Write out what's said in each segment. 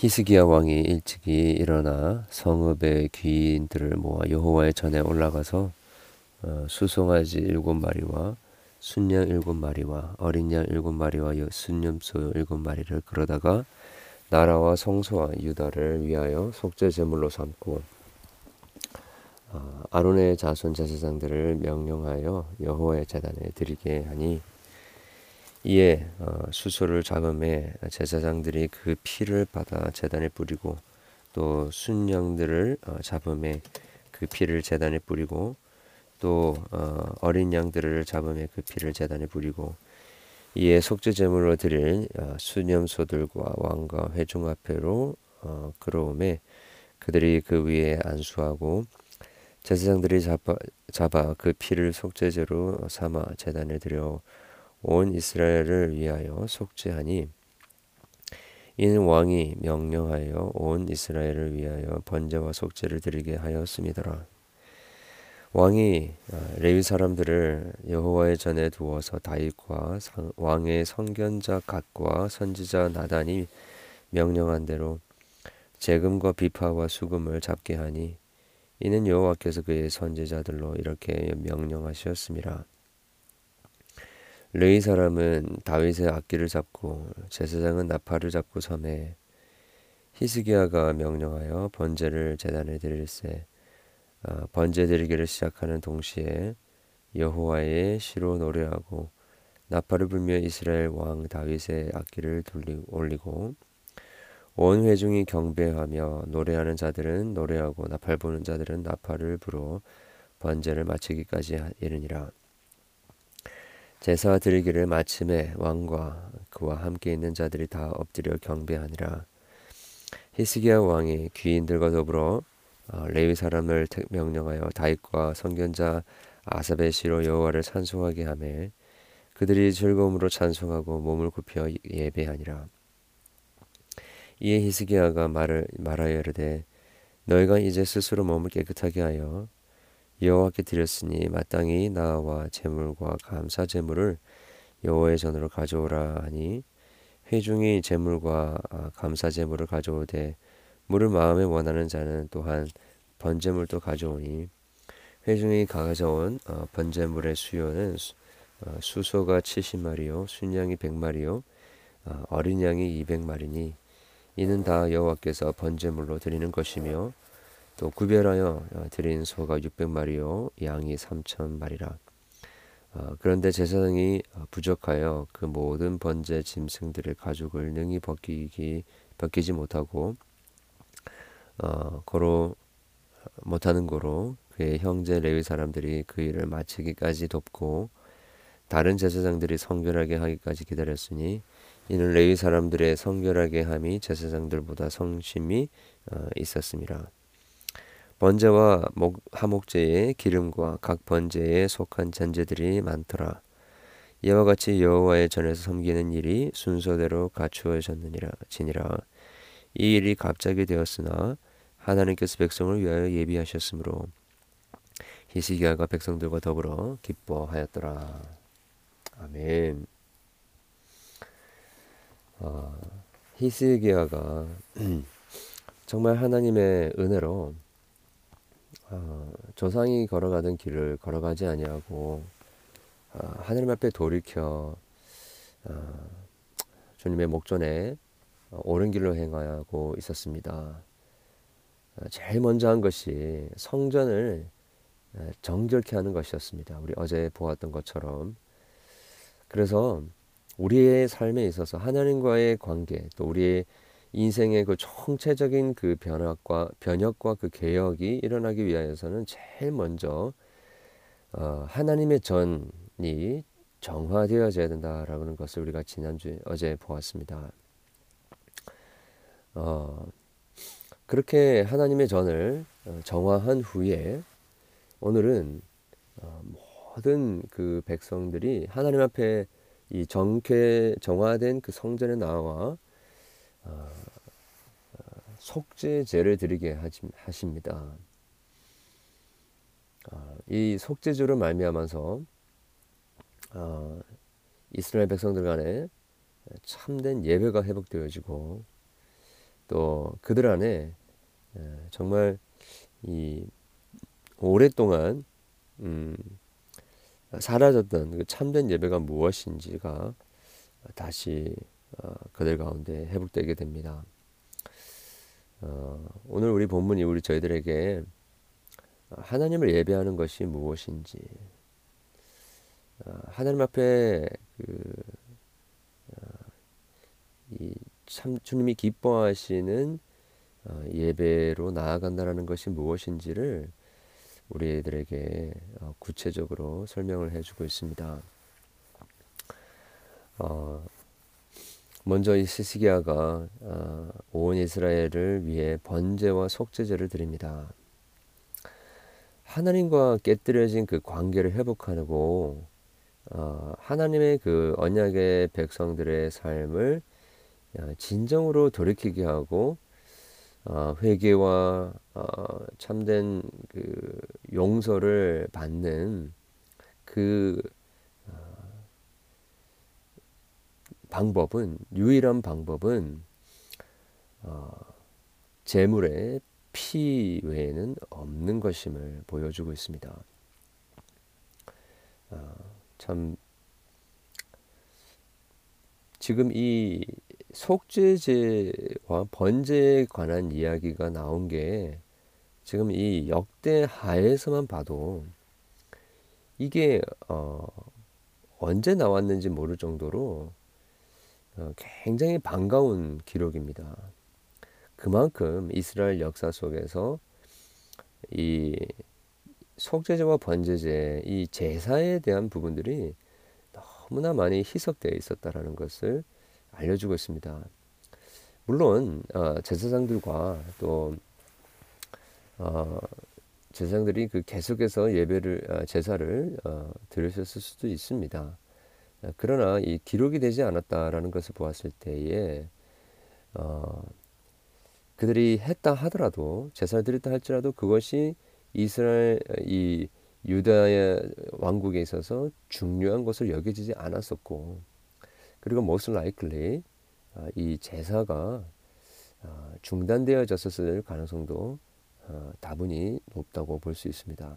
히스기야 왕이 일찍이 일어나 성읍의 귀인들을 모아 여호와의 전에 올라가서 어, 수송아지 일곱 마리와 순양 일곱 마리와 어린 양 일곱 마리와 순념소 일곱 마리를 그러다가 나라와 성소와 유다를 위하여 속죄 제물로 삼고 어, 아론의 자손 제사장들을 명령하여 여호와의 제단에 드리게 하니 이에 어, 수소를 잡음에 제사장들이 그 피를 받아 제단에 뿌리고 또 순양들을 어, 잡음에 그 피를 제단에 뿌리고 또 어, 어린 양들을 잡음에 그 피를 제단에 뿌리고 이에 속죄 제물로 드릴 수념소들과 왕과 회중 앞에로 끌어오매 그들이 그 위에 안수하고 제사장들이 잡아, 잡아 그 피를 속죄제로 삼아 제단에 드려 온 이스라엘을 위하여 속죄하니 이는 왕이 명령하여 온 이스라엘을 위하여 번제와 속죄를 드리게 하였음이더라. 왕이 아, 레위 사람들을 여호와의 전에 두어서 다윗과 왕의 선견자 갓과 선지자 나단이 명령한 대로 재금과 비파와 수금을 잡게 하니 이는 여호와께서 그의 선지자들로 이렇게 명령하셨습니다. 레이 사람은 다윗의 악기를 잡고 제사장은 나팔을 잡고 섬에 히스기야가 명령하여 번제를 제단에 드릴세 아, 번제 드리기를 시작하는 동시에 여호와의 시로 노래하고 나팔을 불며 이스라엘 왕 다윗의 악기를 올리고 온 회중이 경배하며 노래하는 자들은 노래하고 나팔 부는 자들은 나팔을 불어 번제를 마치기까지 이르니라. 제사 드리기를 마침에 왕과 그와 함께 있는 자들이 다 엎드려 경배하니라. 히스기야 왕이 귀인들과 더불어 어, 레위 사람을 명령하여 다윗과 선견자 아삽의 시로 여호와를 찬송하게 하매 그들이 즐거움으로 찬송하고 몸을 굽혀 예배하니라. 이에 히스기야가 말을 말하여 이르되 너희가 이제 스스로 몸을 깨끗하게 하여 여호와께 드렸으니 마땅히 나와 제물과 감사 제물을 여호와의 전으로 가져오라 하니 회중이 제물과 아, 감사 제물을 가져오되 물을 마음에 원하는 자는 또한 번제물도 가져오니 회중이 가져온 어, 번제물의 수요는 어, 수소가 70마리요 순양이 100마리요 어, 어린 양이 200마리니 이는 다 여호와께서 번제물로 드리는 것이며 또 구별하여 어, 드린 소가 600마리요 양이 3천마리라 어, 그런데 제사장이 어, 부족하여 그 모든 번제 짐승들의 가죽을 능히 벗기기 벗기지 못하고 어, 고로 못하는 고로 그의 형제 레위 사람들이 그 일을 마치기까지 돕고 다른 제사장들이 성결하게 하기까지 기다렸으니 이는 레위 사람들의 성결하게 함이 제사장들보다 성심이 어, 있었습니다. 번제와 하목제의 기름과 각 번제에 속한 잔재들이 많더라. 이와 같이 여호와의 전에서 섬기는 일이 순서대로 갖추어졌느니라 지니라. 이 일이 갑자기 되었으나 하나님께서 백성을 위하여 예비하셨으므로 히스기야가 백성들과 더불어 기뻐하였더라. 아멘. 아, 히스기야가 정말 하나님의 은혜로 어, 조상이 걸어가던 길을 걸어가지 아니하고 어, 하늘님 앞에 돌이켜 어, 주님의 목전에 어, 옳은 길로 행하고 있었습니다. 어, 제일 먼저 한 것이 성전을 어, 정결케 하는 것이었습니다. 우리 어제 보았던 것처럼 그래서 우리의 삶에 있어서 하나님과의 관계 또 우리의 인생의 그 총체적인 그 변화과 변혁과 그 개혁이 일어나기 위하여서는 제일 먼저 어, 하나님의 전이 정화되어져야 된다라는 것을 우리가 지난주에 어제 보았습니다. 어, 그렇게 하나님의 전을 어, 정화한 후에 오늘은 어, 모든 그 백성들이 하나님 앞에 이 정쾌 정화된 그 성전에 나와 어, 속죄제를 드리게 하십니다. 어, 이 속죄제로 말미암아서 어, 이스라엘 백성들 간에 참된 예배가 회복되어지고 또 그들 안에 정말 이 오랫동안 음, 사라졌던 그 참된 예배가 무엇인지가 다시 어, 그들 가운데 회복되게 됩니다. 어, 오늘 우리 본문이 우리 저희들에게 하나님을 예배하는 것이 무엇인지 어, 하나님 앞에 그, 어, 이참 주님이 기뻐하시는 어, 예배로 나아간다라는 것이 무엇인지를 우리들에게 어, 구체적으로 설명을 해주고 있습니다. 어, 먼저 이 시스기야가 어, 온 이스라엘을 위해 번제와 속죄제를 드립니다. 하나님과 깨뜨려진 그 관계를 회복하고 어, 하나님의 그 언약의 백성들의 삶을 어, 진정으로 돌이키게 하고 어, 회개와 어, 참된 그 용서를 받는 그 방법은 유일한 방법은 어, 재물의 피 외에는 없는 것임을 보여주고 있습니다. 어, 참 지금 이 속죄제와 번제에 관한 이야기가 나온 게 지금 이 역대 하에서만 봐도 이게 어, 언제 나왔는지 모를 정도로 어, 굉장히 반가운 기록입니다. 그만큼 이스라엘 역사 속에서 이 속죄제와 번제제 이 제사에 대한 부분들이 너무나 많이 희석되어 있었다라는 것을 알려주고 있습니다. 물론 어, 제사장들과 또 어, 제사장들이 그 계속해서 예배를 어, 제사를 어, 드렸을 수도 있습니다. 그러나 이 기록이 되지 않았다라는 것을 보았을 때에 어, 그들이 했다 하더라도 제사를 드렸다 할지라도 그것이 이스라엘 이 유다의 왕국에 있어서 중요한 것을 여겨지지 않았었고 그리고 most likely 아, 이 제사가 아, 중단되어졌을 가능성도 아, 다분히 높다고 볼 수 있습니다.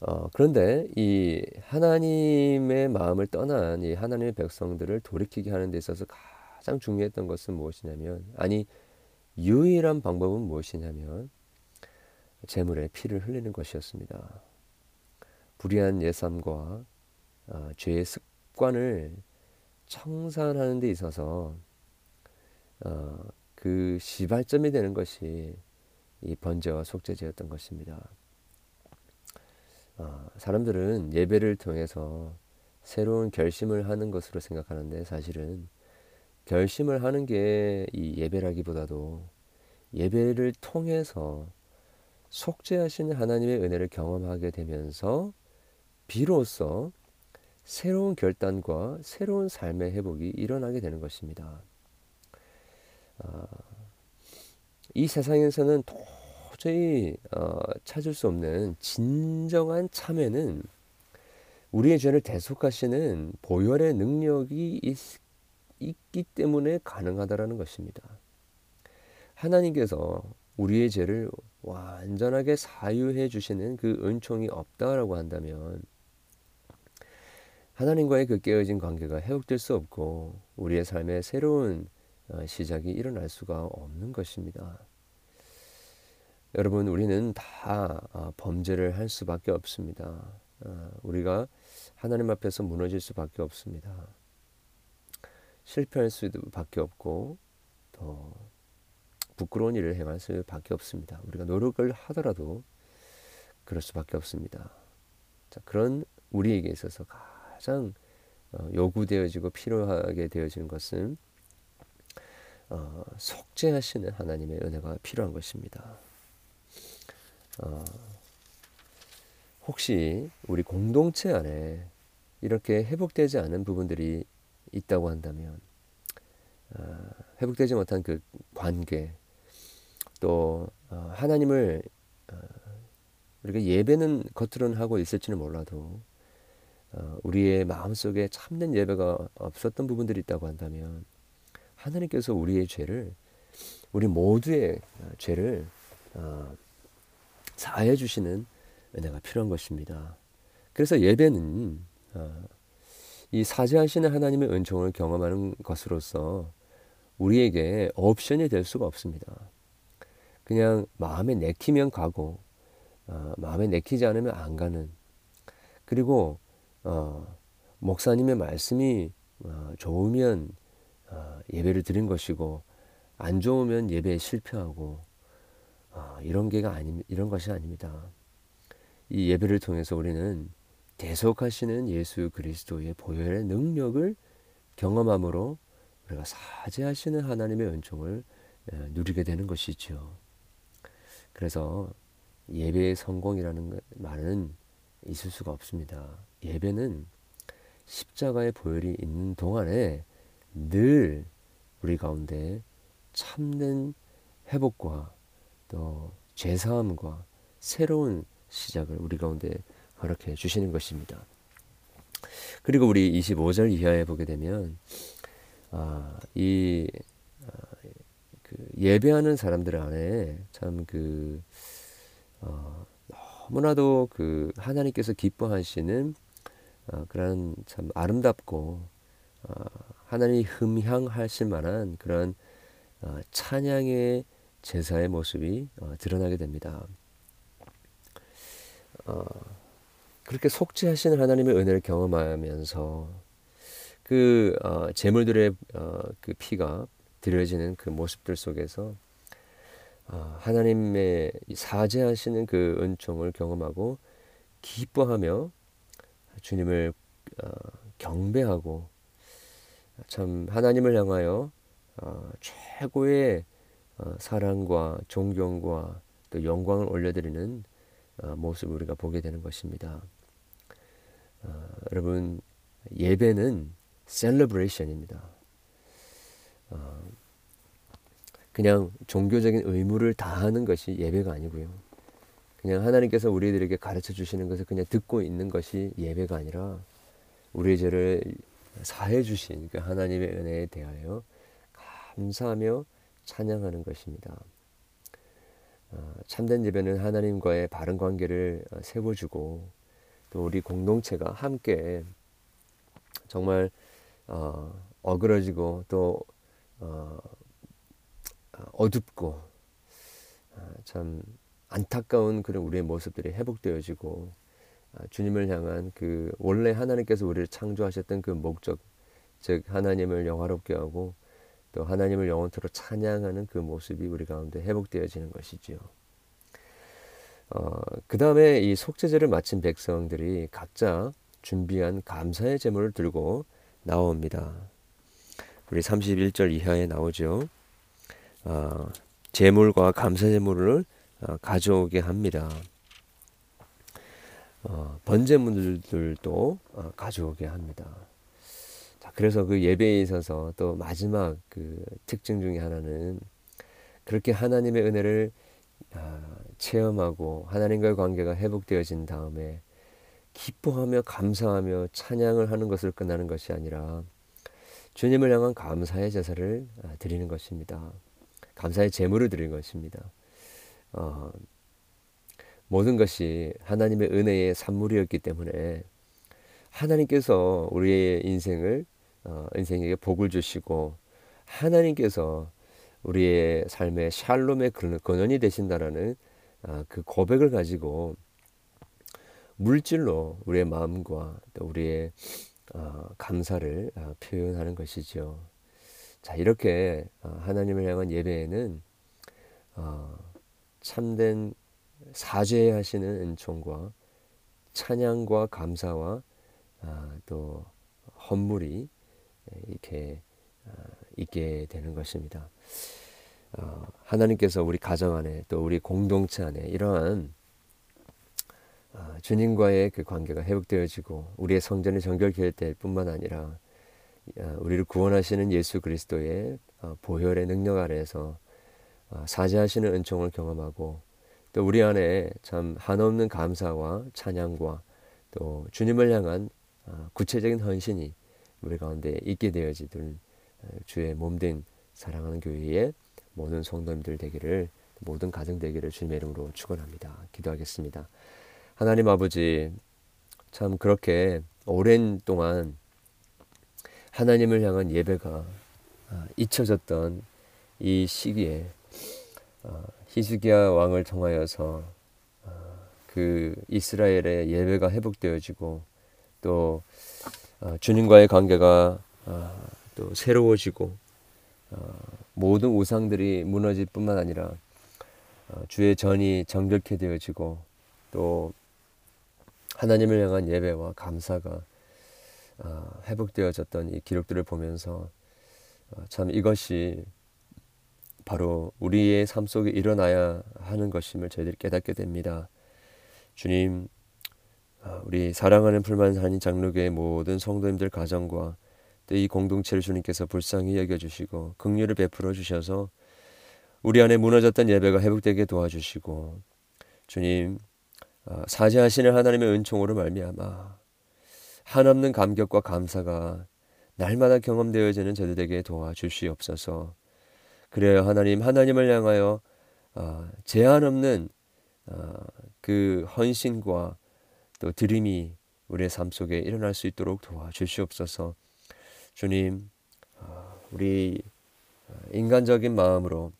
어, 그런데 이 하나님의 마음을 떠난 이 하나님의 백성들을 돌이키게 하는 데 있어서 가장 중요했던 것은 무엇이냐면 아니 유일한 방법은 무엇이냐면 재물의 피를 흘리는 것이었습니다. 불의한 예삼과 어, 죄의 습관을 청산하는 데 있어서 어, 그 시발점이 되는 것이 이 번제와 속죄제였던 것입니다. 어, 사람들은 예배를 통해서 새로운 결심을 하는 것으로 생각하는데 사실은 결심을 하는 게 이 예배라기보다도 예배를 통해서 속죄하시는 하나님의 은혜를 경험하게 되면서 비로소 새로운 결단과 새로운 삶의 회복이 일어나게 되는 것입니다. 어, 이 세상에서는 도저히 어, 찾을 수 없는 진정한 참회는 우리의 죄를 대속하시는 보혈의 능력이 있, 있기 때문에 가능하다라는 것입니다. 하나님께서 우리의 죄를 완전하게 사유해 주시는 그 은총이 없다라고 한다면 하나님과의 그 깨어진 관계가 회복될 수 없고 우리의 삶에 새로운 어, 시작이 일어날 수가 없는 것입니다. 여러분 우리는 다 어, 범죄를 할 수밖에 없습니다. 어, 우리가 하나님 앞에서 무너질 수밖에 없습니다. 실패할 수밖에 없고 또 부끄러운 일을 행할 수밖에 없습니다. 우리가 노력을 하더라도 그럴 수밖에 없습니다. 자, 그런 우리에게 있어서 가장 요구되어지고 필요하게 되어지는 것은 어, 속죄하시는 하나님의 은혜가 필요한 것입니다. 어, 혹시 우리 공동체 안에 이렇게 회복되지 않은 부분들이 있다고 한다면 어, 회복되지 못한 그 관계 또 어, 하나님을 어, 우리가 예배는 겉으로는 하고 있을지는 몰라도 어, 우리의 마음속에 참된 예배가 없었던 부분들이 있다고 한다면 하나님께서 우리의 죄를 우리 모두의 죄를 사해 주시는 은혜가 필요한 것입니다. 그래서 예배는 이 사죄하시는 하나님의 은총을 경험하는 것으로서 우리에게 옵션이 될 수가 없습니다. 그냥 마음에 내키면 가고 어, 마음에 내키지 않으면 안 가는 그리고 어, 목사님의 말씀이 어, 좋으면 어, 예배를 드린 것이고 안 좋으면 예배에 실패하고 어, 이런 게가 아니 이런 것이 아닙니다. 이 예배를 통해서 우리는 계속하시는 예수 그리스도의 보혈의 능력을 경험함으로 우리가 사죄하시는 하나님의 은총을 예, 누리게 되는 것이죠. 그래서 예배의 성공이라는 말은 있을 수가 없습니다. 예배는 십자가의 보혈이 있는 동안에 늘 우리 가운데 참된 회복과 또 죄사함과 새로운 시작을 우리 가운데 허락해 주시는 것입니다. 그리고 우리 25절 이하에 보게 되면 아, 이 아, 그 예배하는 사람들 안에 참그 어, 너무나도 그 하나님께서 기뻐하시는 어, 그런 참 아름답고 어, 하나님이 흠향하실 만한 그런 어, 찬양의 제사의 모습이 어, 드러나게 됩니다. 어, 그렇게 속죄하시는 하나님의 은혜를 경험하면서 그 어, 제물들의 어, 그 피가 드려지는 그 모습들 속에서 어, 하나님의 사죄하시는 그 은총을 경험하고 기뻐하며 주님을 어, 경배하고 참 하나님을 향하여 어, 최고의 어, 사랑과 존경과 또 영광을 올려드리는 어, 모습을 우리가 보게 되는 것입니다. 어, 여러분 예배는 셀러브레이션입니다. 어, 그냥 종교적인 의무를 다하는 것이 예배가 아니고요. 그냥 하나님께서 우리들에게 가르쳐 주시는 것을 그냥 듣고 있는 것이 예배가 아니라 우리의 죄를 사해 주신 그 하나님의 은혜에 대하여 감사하며 찬양하는 것입니다. 어, 참된 예배는 하나님과의 바른 관계를 어, 세워주고 또 우리 공동체가 함께 정말 어, 어그러지고 또 어, 어둡고 아, 참 안타까운 그런 우리의 모습들이 회복되어지고 아, 주님을 향한 그 원래 하나님께서 우리를 창조하셨던 그 목적 즉 하나님을 영화롭게 하고 또 하나님을 영원토록 찬양하는 그 모습이 우리 가운데 회복되어지는 것이지요. 어, 그 다음에 이 속죄제를 마친 백성들이 각자 준비한 감사의 제물을 들고 나옵니다. 우리 31절 이하에 나오죠. 어, 제물과 감사 제물을 어, 가져오게 합니다. 어, 번제물들도 어, 가져오게 합니다. 자, 그래서 그 예배에 있어서 또 마지막 그 특징 중에 하나는 그렇게 하나님의 은혜를 아, 체험하고 하나님과의 관계가 회복되어진 다음에 기뻐하며 감사하며 찬양을 하는 것을 끝나는 것이 아니라 주님을 향한 감사의 제사를 아, 드리는 것입니다. 감사의 제물을 드리는 것입니다. 어, 모든 것이 하나님의 은혜의 산물이었기 때문에 하나님께서 우리의 인생을 어, 인생에게 복을 주시고 하나님께서 우리의 삶의 샬롬의 근원이 되신다라는 어, 그 고백을 가지고 물질로 우리의 마음과 또 우리의 어, 감사를 어, 표현하는 것이죠. 자 이렇게 어, 하나님을 향한 예배에는 어, 참된 사죄하시는 은총과 찬양과 감사와 아, 또 헌물이 이렇게 아, 있게 되는 것입니다. 어, 하나님께서 우리 가정 안에 또 우리 공동체 안에 이러한 주님과의 그 관계가 회복되어지고 우리의 성전이 정결될 뿐만 아니라 어, 우리를 구원하시는 예수 그리스도의 어, 보혈의 능력 아래에서 어, 사죄하시는 은총을 경험하고 또 우리 안에 참 한없는 감사와 찬양과 또 주님을 향한 구체적인 헌신이 우리 가운데 있게 되어지들 주의 몸된 사랑하는 교회의 모든 성도님들 되기를 모든 가정 되기를 주님의 이름으로 축원합니다. 기도하겠습니다. 하나님 아버지 참 그렇게 오랜 동안 하나님을 향한 예배가 아, 잊혀졌던 이 시기에 아, 히스기야 왕을 통하여서 아, 그 이스라엘의 예배가 회복되어지고 또 주님과의 관계가 또 새로워지고 모든 우상들이 무너질 뿐만 아니라 주의 전이 정결케 되어지고 또 하나님을 향한 예배와 감사가 회복되어졌던 이 기록들을 보면서 어, 참 이것이 바로 우리의 삶 속에 일어나야 하는 것임을 저희들이 깨닫게 됩니다. 주님, 어, 우리 사랑하는 풀만산인 장로교의 모든 성도님들 가정과 또 이 공동체를 주님께서 불쌍히 여겨주시고 긍휼을 베풀어 주셔서 우리 안에 무너졌던 예배가 회복되게 도와주시고 주님 어, 사죄하시는 하나님의 은총으로 말미암아 한없는 감격과 감사가 날마다 경험되어지는 저들에게 도와주시옵소서. 그래요 하나님 하나님을 향하여 어, 제한 없는 어, 그 헌신과 또 드림이 우리의 삶 속에 일어날 수 있도록 도와주시옵소서. 주님, 어, 우리 어, 인간적인 마음으로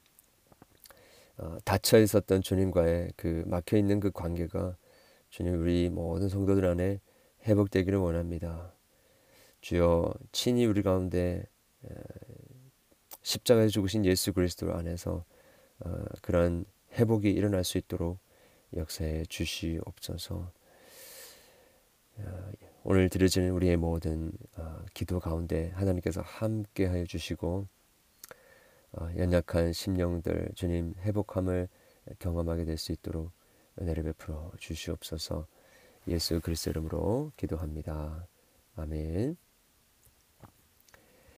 어, 닫혀 있었던 주님과의 그 막혀 있는 그 관계가 주님 우리 모든 성도들 안에 회복되기를 원합니다. 주여 친히 우리 가운데 십자가에 죽으신 예수 그리스도 안에서 어, 그러한 회복이 일어날 수 있도록 역사해 주시옵소서. 어, 오늘 드려지는 우리의 모든 어, 기도 가운데 하나님께서 함께 하여 주시고 연약한 심령들 주님 회복함을 경험하게 될 수 있도록 은혜를 베풀어 주시옵소서. 예수 그리스도 이름으로 기도합니다. 아멘.